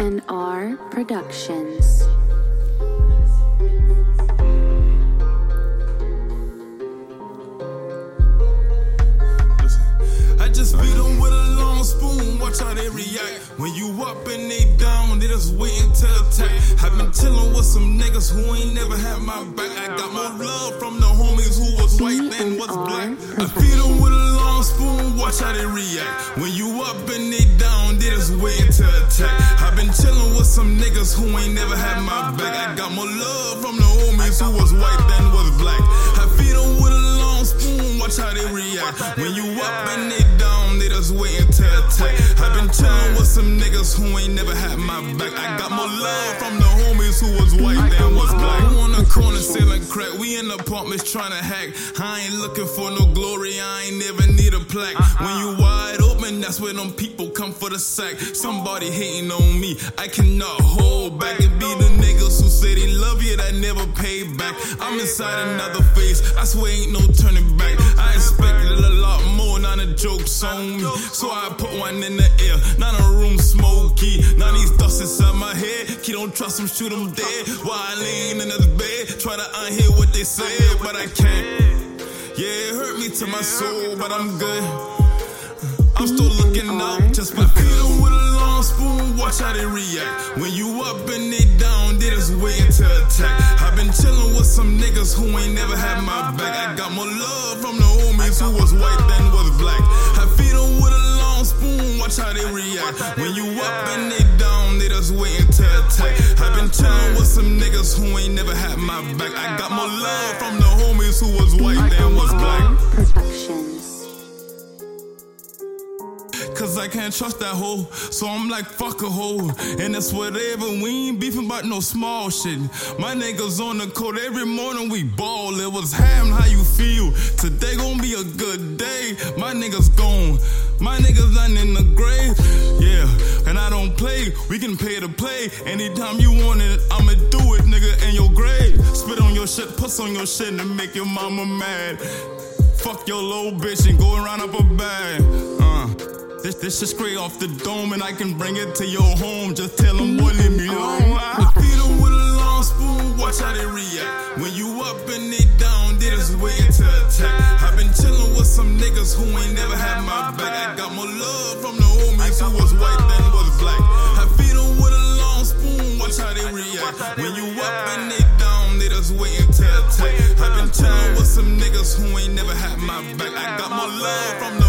E&R Productions. I just beat them with a long spoon, watch how they react. When you up and they down, they just waiting to attack. I've been chillin' with some niggas who ain't never had my back. I got more love from the homies who was white than was black. I feed them with a long spoon, watch how they react. When you up and they down, they just waiting to attack. Some niggas who ain't never had my back. I got more love from the homies who was white than was black. I feed them with a long spoon, watch how they react. When you up and they down, they just waiting to attack. I've been chillin' with some niggas who ain't never had my back. I got more love from the homies who was white than was black. Who on the corner crack? We in the apartments trying to hack. I ain't looking for no glory, I ain't never need a plaque. Uh-huh. When you wide open, that's where them people come for the sack. Somebody hating on me, I cannot hold back and be the niggas who say they love you that never pay back. I'm inside another phase, I swear ain't no turning back. I expected a lot more, not a joke's on me. So I put one in the air, not a room smoky. Now these thoughts inside my head, kid don't trust them, shoot them dead. While I lean in this bed, try to unhear what they said, but I can't. Yeah, it hurt me to my soul, but I'm good. I'm still looking out, just my feet with a long spoon, watch how they react. When you up and they down, they just waiting to attack. I've been chillin' with some niggas who ain't never had my back. I got more love from the homies who was white than was black. I feed them with a long spoon, watch how they react. When you up and they some niggas who ain't never had my back. I got more love from the homies who was white than was black. Productions. Cause I can't trust that hoe, so I'm like, fuck a hoe. And it's whatever, we ain't beefing about no small shit. My niggas on the court every morning, we ball. It was ham, how you feel? Today gon' be a good day. My niggas gone, my niggas done in the grave. Yeah, and I don't play, we can pay to play. Anytime you want it, I'ma do it, nigga, in your grave. Spit on your shit, puss on your shit, and make your mama mad. Fuck your little bitch and go and round up a bag. This this is straight off the dome and I can bring it to your home. Just tell them boy leave me alone. Them with a long spoon, watch how they react. When you up and they down, they just waiting to attack. I've been chillin' with some niggas who ain't never had my back. I got more love from the homies who was white than was black. I feed them with a long spoon, watch how they react. When you up and they down, they just waiting to attack. I've been chillin' with some niggas who ain't never had my back. I got more love from the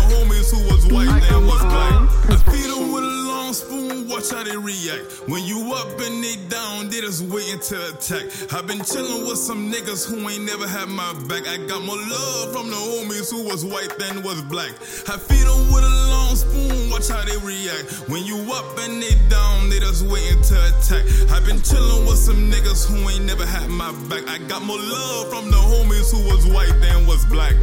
was was black. I feed them with a long spoon, watch how they react. When you up and they down, they just waiting to attack. I've been chillin' with some niggas who ain't never had my back. I got more love from the homies who was white than was black. I feed them with a long spoon, watch how they react. When you up and they down, they just waiting to attack. I've been chillin' with some niggas who ain't never had my back. I got more love from the homies who was white than was black.